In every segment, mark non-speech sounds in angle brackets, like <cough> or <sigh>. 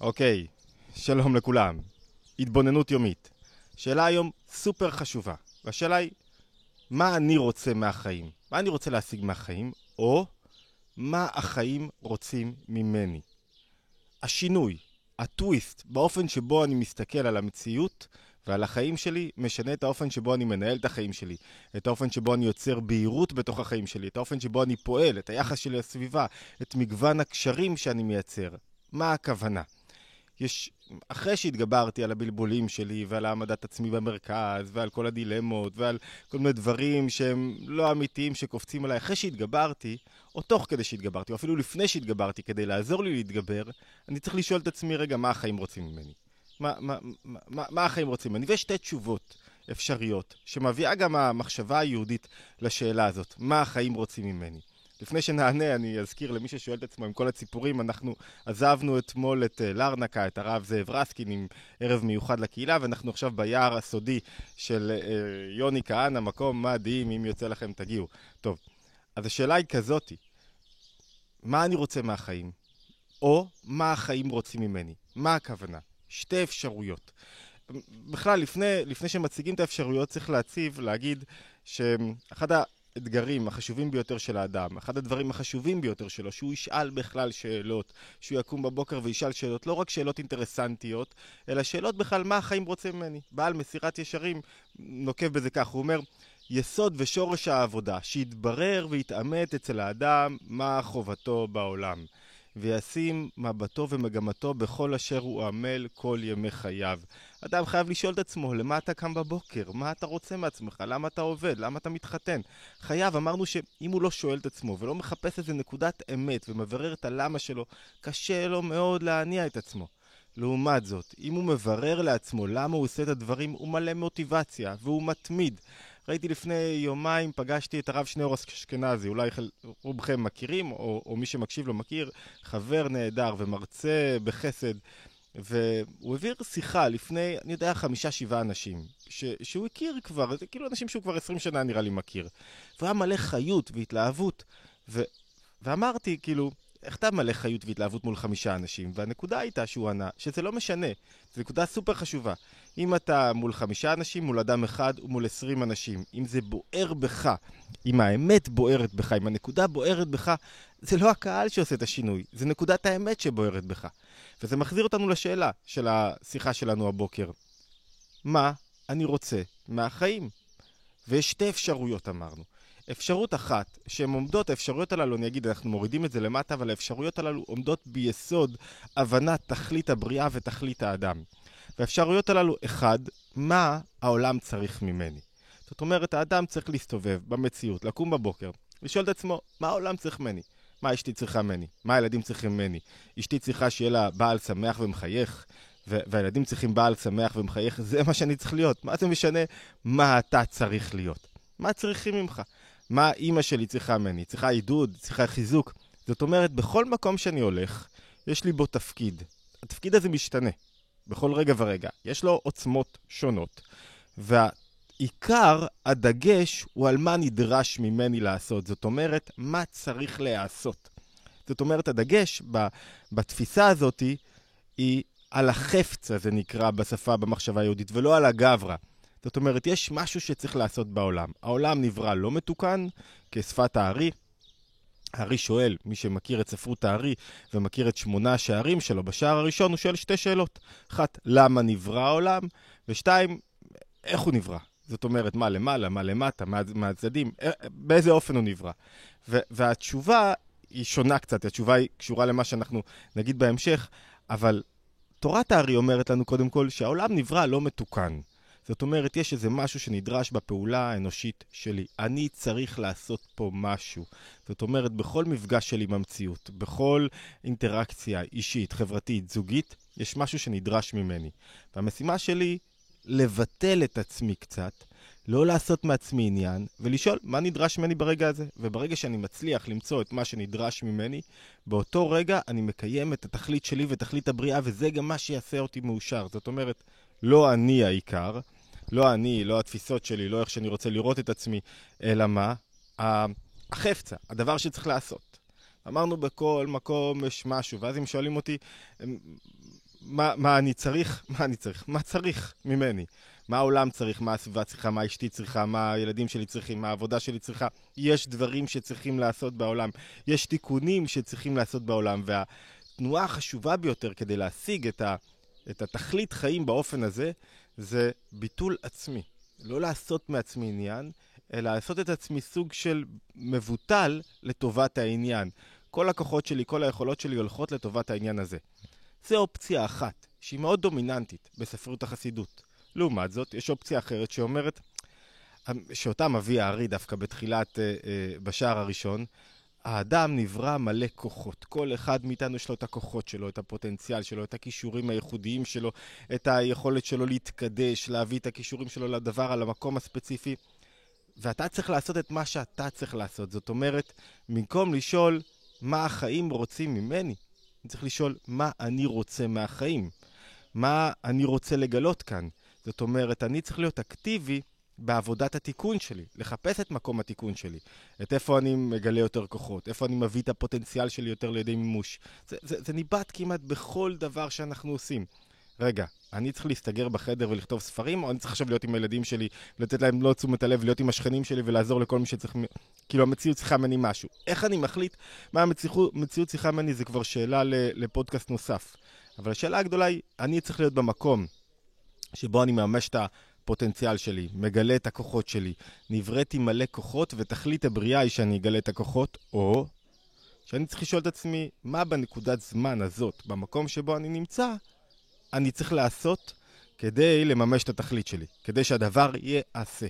אוקיי, שלום לכולם. התבוננות יומית. שאלה היום סופר חשובה, והשאלה היא, מה אני רוצה מהחיים? מה אני רוצה להשיג מהחיים, או מה החיים רוצים ממני? השינוי, הטוויסט, באופן שבו אני מסתכל על המציאות ועל החיים שלי, משנה את האופן שבו אני מנהל את החיים שלי, את האופן שבו אני יוצר בהירות בתוך החיים שלי, את האופן שבו אני פועל, את היחס שלי לסביבה, את מגוון הקשרים שאני מייצר. מה הכוונה? יש, אחרי שהתגברתי על הבלבולים שלי ועל העמדת עצמי במרכז ועל כל הדילמות ועל כל מיני דברים שהם לא אמיתיים שקופצים עליי, אחרי שהתגברתי, או תוך כדי שהתגברתי, או אפילו לפני שהתגברתי כדי לעזור לי להתגבר, אני צריך לשאול את עצמי רגע מה החיים רוצים ממני. מה, מה, מה, מה החיים רוצים ממני? ויש שתי תשובות אפשריות, שמביאה גם המחשבה היהודית לשאלה הזאת, מה החיים רוצים ממני. לפני שנענה, אני אזכיר למי ששואל את עצמו עם כל הציפורים, אנחנו עזבנו אתמול את אה, לרנקה, את הרב זאב רסקין, עם ערב מיוחד לקהילה, ואנחנו עכשיו ביער הסודי של אה, יוני כהנא, מקום מדהים, אם יוצא לכם תגיעו. טוב, אז השאלה היא כזאתי, מה אני רוצה מהחיים? או מה החיים רוצים ממני? מה הכוונה? שתי אפשרויות. בכלל, לפני, לפני שמציגים את האפשרויות, צריך להציב, להגיד שאחד האתגרים החשובים ביותר של האדם, אחד הדברים החשובים ביותר שלו, שהוא ישאל בכלל שאלות, שהוא יקום בבוקר וישאל שאלות, לא רק שאלות אינטרסנטיות, אלא שאלות בכלל מה החיים רוצים ממני. בעל מסירת ישרים נוקב בזה כך, הוא אומר, יסוד ושורש העבודה, שיתברר ויתעמת אצל האדם מה חובתו בעולם. וישים מבטו ומגמתו בכל אשר הוא עמל כל ימי חייו. אדם חייב לשאול את עצמו, למה אתה קם בבוקר? מה אתה רוצה מעצמך? למה אתה עובד? למה אתה מתחתן? חייב, אמרנו שאם הוא לא שואל את עצמו ולא מחפש איזה נקודת אמת ומברר את הלמה שלו, קשה לו מאוד להניע את עצמו. לעומת זאת, אם הוא מברר לעצמו למה הוא עושה את הדברים, הוא מלא מוטיבציה והוא מתמיד. ראיתי לפני יומיים, פגשתי את הרב שניאור אשכנזי, אולי רובכם מכירים, או, או מי שמקשיב לו מכיר, חבר נהדר ומרצה בחסד. והוא העביר שיחה לפני, אני יודע, חמישה, שבעה אנשים, ש, שהוא הכיר כבר, זה כאילו אנשים שהוא כבר עשרים שנה נראה לי מכיר. והוא היה מלא חיות והתלהבות, ו, ואמרתי, כאילו, איך אתה מלא חיות והתלהבות מול חמישה אנשים? והנקודה הייתה שהוא ענה, שזה לא משנה, זו נקודה סופר חשובה. אם אתה מול חמישה אנשים, מול אדם אחד ומול עשרים אנשים, אם זה בוער בך, אם האמת בוערת בך, אם הנקודה בוערת בך, זה לא הקהל שעושה את השינוי, זה נקודת האמת שבוערת בך. וזה מחזיר אותנו לשאלה של השיחה שלנו הבוקר. מה אני רוצה מהחיים? ויש שתי אפשרויות אמרנו. אפשרות אחת, שהן עומדות, האפשרויות הללו, אני אגיד, אנחנו מורידים את זה למטה, אבל האפשרויות הללו עומדות ביסוד הבנת תכלית הבריאה ותכלית האדם. והאפשרויות הללו, אחד, מה העולם צריך ממני? זאת אומרת, האדם צריך להסתובב במציאות, לקום בבוקר, לשאול את עצמו, מה העולם צריך ממני? מה אשתי צריכה ממני? מה הילדים צריכים ממני? אשתי צריכה שיהיה לה בעל שמח ומחייך, והילדים צריכים בעל שמח ומחייך, זה מה שאני צריך להיות. מה זה משנה מה אתה צריך להיות? מה צריכים ממך? מה אימא שלי צריכה ממני? צריכה עידוד? צריכה חיזוק? זאת אומרת, בכל מקום שאני הולך, יש לי בו תפקיד. התפקיד הזה משתנה. בכל רגע ורגע. יש לו עוצמות שונות. והעיקר, הדגש, הוא על מה נדרש ממני לעשות. זאת אומרת, מה צריך להיעשות. זאת אומרת, הדגש בתפיסה הזאת היא על החפץ, זה נקרא בשפה, במחשבה היהודית, ולא על הגברא. זאת אומרת, יש משהו שצריך לעשות בעולם. העולם נברא לא מתוקן, כשפת הארי. הארי שואל, מי שמכיר את ספרות הארי ומכיר את שמונה השערים שלו, בשער הראשון הוא שואל שתי שאלות. אחת, למה נברא העולם? ושתיים, איך הוא נברא? זאת אומרת, מה למעלה, מה למטה, מה, מה הצדדים, אה, באיזה אופן הוא נברא. ו- והתשובה היא שונה קצת, התשובה היא קשורה למה שאנחנו נגיד בהמשך, אבל תורת הארי אומרת לנו קודם כל שהעולם נברא לא מתוקן. זאת אומרת, יש איזה משהו שנדרש בפעולה האנושית שלי. אני צריך לעשות פה משהו. זאת אומרת, בכל מפגש שלי עם המציאות, בכל אינטראקציה אישית, חברתית, זוגית, יש משהו שנדרש ממני. והמשימה שלי, לבטל את עצמי קצת, לא לעשות מעצמי עניין, ולשאול מה נדרש ממני ברגע הזה. וברגע שאני מצליח למצוא את מה שנדרש ממני, באותו רגע אני מקיים את התכלית שלי ותכלית הבריאה, וזה גם מה שיעשה אותי מאושר. זאת אומרת, לא אני העיקר, לא אני, לא התפיסות שלי, לא איך שאני רוצה לראות את עצמי, אלא מה? החפצה, הדבר שצריך לעשות. אמרנו בכל מקום יש משהו, ואז אם שואלים אותי, מה, מה אני צריך? <laughs> מה אני צריך? מה צריך ממני? מה העולם צריך? מה הסביבה צריכה? מה אשתי צריכה? מה הילדים שלי צריכים? מה העבודה שלי צריכה? יש דברים שצריכים לעשות בעולם. יש תיקונים שצריכים לעשות בעולם. והתנועה החשובה ביותר כדי להשיג את, ה, את התכלית חיים באופן הזה, זה ביטול עצמי. לא לעשות מעצמי עניין, אלא לעשות את עצמי סוג של מבוטל לטובת העניין. כל הכוחות שלי, כל היכולות שלי הולכות לטובת העניין הזה. זה אופציה אחת, שהיא מאוד דומיננטית בספרות החסידות. לעומת זאת, יש אופציה אחרת שאומרת, שאותה מביא הארי דווקא בתחילת, אה, אה, בשער הראשון, האדם נברא מלא כוחות. כל אחד מאיתנו יש לו את הכוחות שלו, את הפוטנציאל שלו, את הכישורים הייחודיים שלו, את היכולת שלו להתקדש, להביא את הכישורים שלו לדבר על המקום הספציפי. ואתה צריך לעשות את מה שאתה צריך לעשות. זאת אומרת, במקום לשאול מה החיים רוצים ממני, אני צריך לשאול מה אני רוצה מהחיים. מה אני רוצה לגלות כאן. זאת אומרת, אני צריך להיות אקטיבי בעבודת התיקון שלי, לחפש את מקום התיקון שלי, את איפה אני מגלה יותר כוחות, איפה אני מביא את הפוטנציאל שלי יותר לידי מימוש. זה, זה, זה ניבט כמעט בכל דבר שאנחנו עושים. רגע, אני צריך להסתגר בחדר ולכתוב ספרים, או אני צריך עכשיו להיות עם הילדים שלי, לתת להם לא תשומת הלב, להיות עם השכנים שלי ולעזור לכל מי שצריך, כאילו המציאות צריכה ממני משהו. איך אני מחליט מה המציאות צריכה ממני, זה כבר שאלה לפודקאסט נוסף. אבל השאלה הגדולה היא, אני צריך להיות במקום שבו אני מממש את הפוטנציאל שלי, מגלה את הכוחות שלי, נבראתי מלא כוחות, ותכלית הבריאה היא שאני אגלה את הכוחות, או שאני צריך לשאול את עצמי, מה בנקודת זמן הזאת, במקום שבו אני נמצא, אני צריך לעשות כדי לממש את התכלית שלי, כדי שהדבר ייעשה.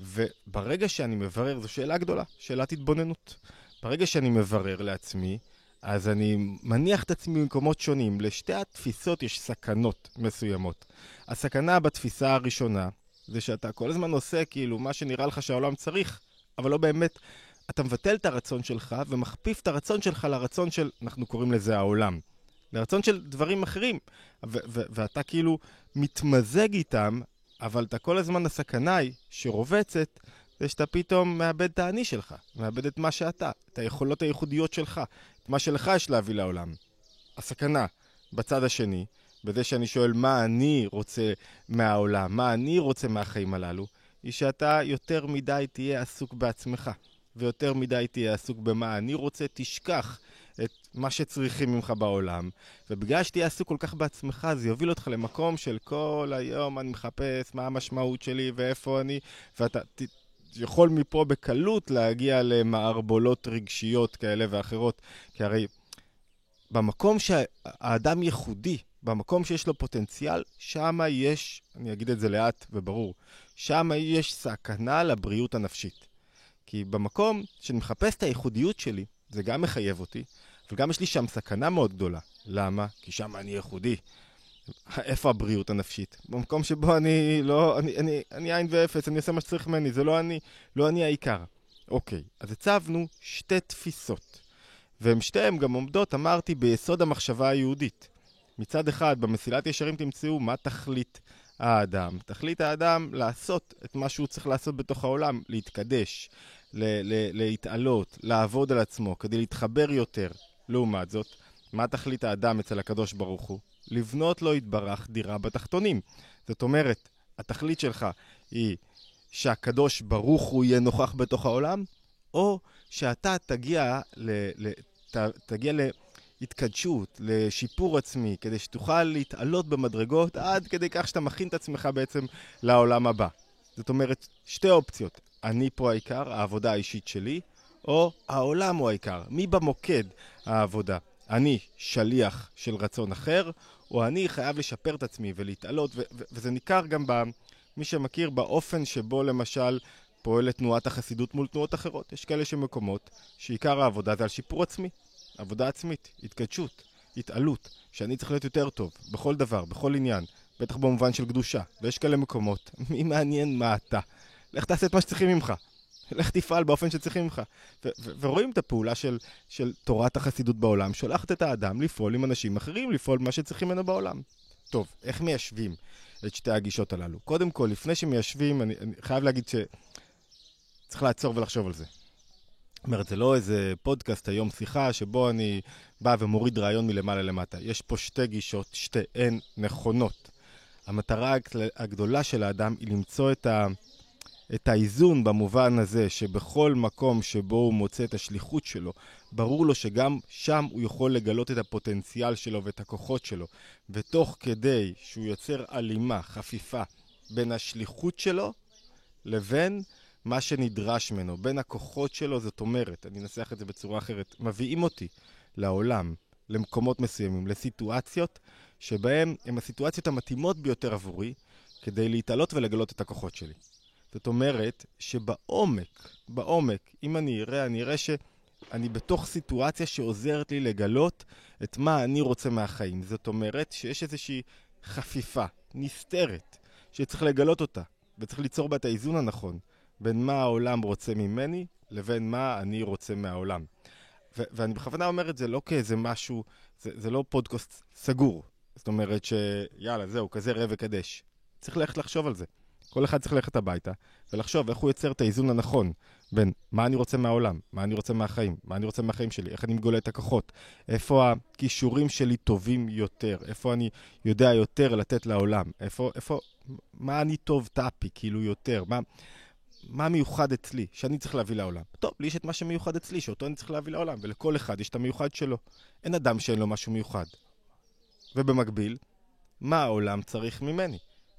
וברגע שאני מברר, זו שאלה גדולה, שאלת התבוננות. ברגע שאני מברר לעצמי, אז אני מניח את עצמי במקומות שונים. לשתי התפיסות יש סכנות מסוימות. הסכנה בתפיסה הראשונה זה שאתה כל הזמן עושה כאילו מה שנראה לך שהעולם צריך, אבל לא באמת. אתה מבטל את הרצון שלך ומכפיף את הרצון שלך לרצון של, אנחנו קוראים לזה העולם. לרצון של דברים אחרים. ו- ו- ואתה כאילו מתמזג איתם, אבל אתה כל הזמן הסכנה היא שרובצת, זה שאתה פתאום מאבד את האני שלך, מאבד את מה שאתה, את היכולות הייחודיות שלך, את מה שלך יש להביא לעולם. הסכנה בצד השני, בזה שאני שואל מה אני רוצה מהעולם, מה אני רוצה מהחיים הללו, היא שאתה יותר מדי תהיה עסוק בעצמך, ויותר מדי תהיה עסוק במה אני רוצה, תשכח את מה שצריכים ממך בעולם, ובגלל שתהיה עסוק כל כך בעצמך, זה יוביל אותך למקום של כל היום אני מחפש מה המשמעות שלי ואיפה אני, ואתה יכול מפה בקלות להגיע למערבולות רגשיות כאלה ואחרות, כי הרי במקום שהאדם ייחודי, במקום שיש לו פוטנציאל, שם יש, אני אגיד את זה לאט וברור, שם יש סכנה לבריאות הנפשית. כי במקום שאני מחפש את הייחודיות שלי, זה גם מחייב אותי, אבל גם יש לי שם סכנה מאוד גדולה. למה? כי שם אני ייחודי. איפה הבריאות הנפשית? במקום שבו אני לא, אני, עין ואפס, אני עושה מה שצריך ממני, זה לא אני, לא אני העיקר. אוקיי, אז הצבנו שתי תפיסות, והן שתיהן גם עומדות, אמרתי, ביסוד המחשבה היהודית. מצד אחד, במסילת ישרים תמצאו מה תכלית האדם. תכלית האדם לעשות את מה שהוא צריך לעשות בתוך העולם, להתקדש, להתעלות, לעבוד על עצמו, כדי להתחבר יותר. לעומת זאת, מה תכלית האדם אצל הקדוש ברוך הוא? לבנות לו יתברך דירה בתחתונים. זאת אומרת, התכלית שלך היא שהקדוש ברוך הוא יהיה נוכח בתוך העולם, או שאתה תגיע, ל, ל, ת, תגיע להתקדשות, לשיפור עצמי, כדי שתוכל להתעלות במדרגות עד כדי כך שאתה מכין את עצמך בעצם לעולם הבא. זאת אומרת, שתי אופציות. אני פה העיקר, העבודה האישית שלי, או העולם הוא העיקר. מי במוקד העבודה? אני שליח של רצון אחר, או אני חייב לשפר את עצמי ולהתעלות, וזה ניכר גם במי שמכיר באופן שבו למשל פועלת תנועת החסידות מול תנועות אחרות. יש כאלה שמקומות שעיקר העבודה זה על שיפור עצמי, עבודה עצמית, התקדשות, התעלות, שאני צריך להיות יותר טוב, בכל דבר, בכל עניין, בטח במובן של קדושה. ויש כאלה מקומות, מי מעניין מה אתה? לך תעשה את מה שצריכים ממך. לך תפעל באופן שצריכים ממך. ורואים את הפעולה של, של תורת החסידות בעולם, שולחת את האדם לפעול עם אנשים אחרים, לפעול מה שצריכים ממנו בעולם. טוב, איך מיישבים את שתי הגישות הללו? קודם כל, לפני שמיישבים, אני, אני חייב להגיד שצריך לעצור ולחשוב על זה. זאת אומרת, זה לא איזה פודקאסט היום שיחה שבו אני בא ומוריד רעיון מלמעלה למטה. יש פה שתי גישות, שתיהן נכונות. המטרה הגדולה של האדם היא למצוא את, ה, את האיזון במובן הזה שבכל מקום שבו הוא מוצא את השליחות שלו, ברור לו שגם שם הוא יכול לגלות את הפוטנציאל שלו ואת הכוחות שלו. ותוך כדי שהוא יוצר הלימה, חפיפה, בין השליחות שלו לבין מה שנדרש ממנו, בין הכוחות שלו, זאת אומרת, אני אנסח את זה בצורה אחרת, מביאים אותי לעולם, למקומות מסוימים, לסיטואציות שבהן הן הסיטואציות המתאימות ביותר עבורי כדי להתעלות ולגלות את הכוחות שלי. זאת אומרת שבעומק, בעומק, אם אני אראה, אני אראה שאני בתוך סיטואציה שעוזרת לי לגלות את מה אני רוצה מהחיים. זאת אומרת שיש איזושהי חפיפה, נסתרת, שצריך לגלות אותה, וצריך ליצור בה את האיזון הנכון. בין מה העולם רוצה ממני לבין מה אני רוצה מהעולם. ו- ואני בכוונה אומר את זה לא כאיזה משהו, זה, זה לא פודקאסט סגור. זאת אומרת שיאללה, זהו, כזה ראה וקדש. צריך ללכת לחשוב על זה. כל אחד צריך ללכת הביתה ולחשוב איך הוא יוצר את האיזון הנכון בין מה אני רוצה מהעולם, מה אני רוצה מהחיים, מה אני רוצה מהחיים שלי, איך אני מגולה את הכוחות, איפה הכישורים שלי טובים יותר, איפה אני יודע יותר לתת לעולם, איפה, איפה, מה אני טוב טאפי, כאילו יותר, מה... מה מיוחד אצלי, שאני צריך להביא לעולם. טוב, לי יש את מה שמיוחד אצלי, שאותו אני צריך להביא לעולם, ולכל אחד יש את המיוחד שלו. אין אדם שאין לו משהו מיוחד. ובמקביל, מה העולם צריך ממני?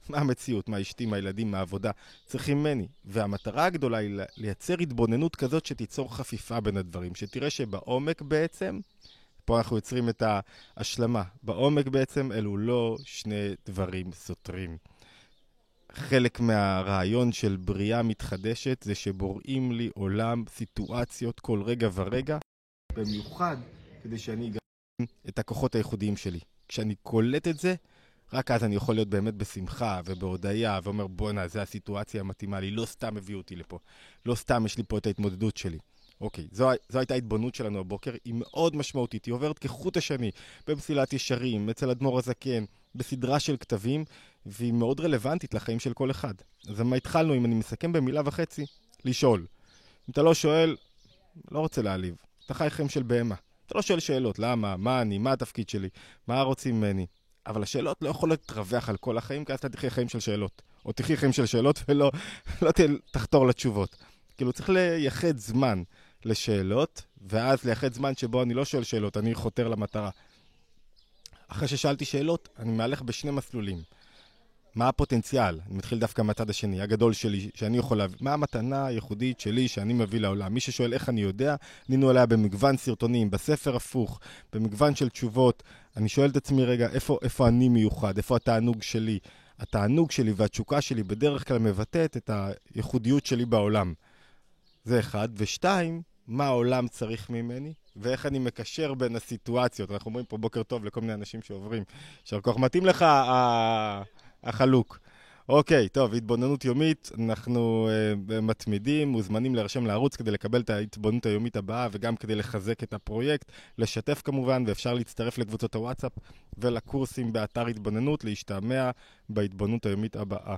מה המציאות, מה אשתי, מה הילדים, מה העבודה צריכים ממני? והמטרה הגדולה היא לייצר התבוננות כזאת שתיצור חפיפה בין הדברים, שתראה שבעומק בעצם, פה אנחנו יוצרים את ההשלמה, בעומק בעצם אלו לא שני דברים סותרים. חלק מהרעיון של בריאה מתחדשת זה שבוראים לי עולם, סיטואציות כל רגע ורגע, במיוחד כדי שאני אגרם את הכוחות הייחודיים שלי. כשאני קולט את זה, רק אז אני יכול להיות באמת בשמחה ובהודיה, ואומר בואנה, זו הסיטואציה המתאימה לי, לא סתם הביאו אותי לפה, לא סתם יש לי פה את ההתמודדות שלי. אוקיי, זו, זו הייתה ההתבוננות שלנו הבוקר, היא מאוד משמעותית, היא עוברת כחוט השני במסילת ישרים, אצל אדמו"ר הזקן, בסדרה של כתבים, והיא מאוד רלוונטית לחיים של כל אחד. אז מה התחלנו, אם אני מסכם במילה וחצי, לשאול. אם אתה לא שואל, לא רוצה להעליב, אתה חי חיים של בהמה. אתה לא שואל שאלות, למה, מה אני, מה התפקיד שלי, מה רוצים ממני. אבל השאלות לא יכולות להתרווח על כל החיים, כי אז אתה תחיה חיים של שאלות. או תחיה חיים של שאלות ולא לא תחתור לתשובות. כאילו, צריך לייחד זמן לשאלות, ואז לייחד זמן שבו אני לא שואל שאלות, אני חותר למטרה. אחרי ששאלתי שאלות, אני מהלך בשני מסלולים. מה הפוטנציאל? אני מתחיל דווקא מהצד השני, הגדול שלי, שאני יכול להביא. מה המתנה הייחודית שלי שאני מביא לעולם? מי ששואל איך אני יודע, ענינו עליה במגוון סרטונים, בספר הפוך, במגוון של תשובות. אני שואל את עצמי רגע, איפה, איפה אני מיוחד? איפה התענוג שלי? התענוג שלי והתשוקה שלי בדרך כלל מבטאת את הייחודיות שלי בעולם. זה אחד. ושתיים, מה העולם צריך ממני, ואיך אני מקשר בין הסיטואציות. אנחנו אומרים פה בוקר טוב לכל מיני אנשים שעוברים. יישר כוח, מתאים לך החלוק. אוקיי, טוב, התבוננות יומית, אנחנו uh, מתמידים, מוזמנים להירשם לערוץ כדי לקבל את ההתבוננות היומית הבאה וגם כדי לחזק את הפרויקט, לשתף כמובן, ואפשר להצטרף לקבוצות הוואטסאפ ולקורסים באתר התבוננות, להשתמע בהתבוננות היומית הבאה.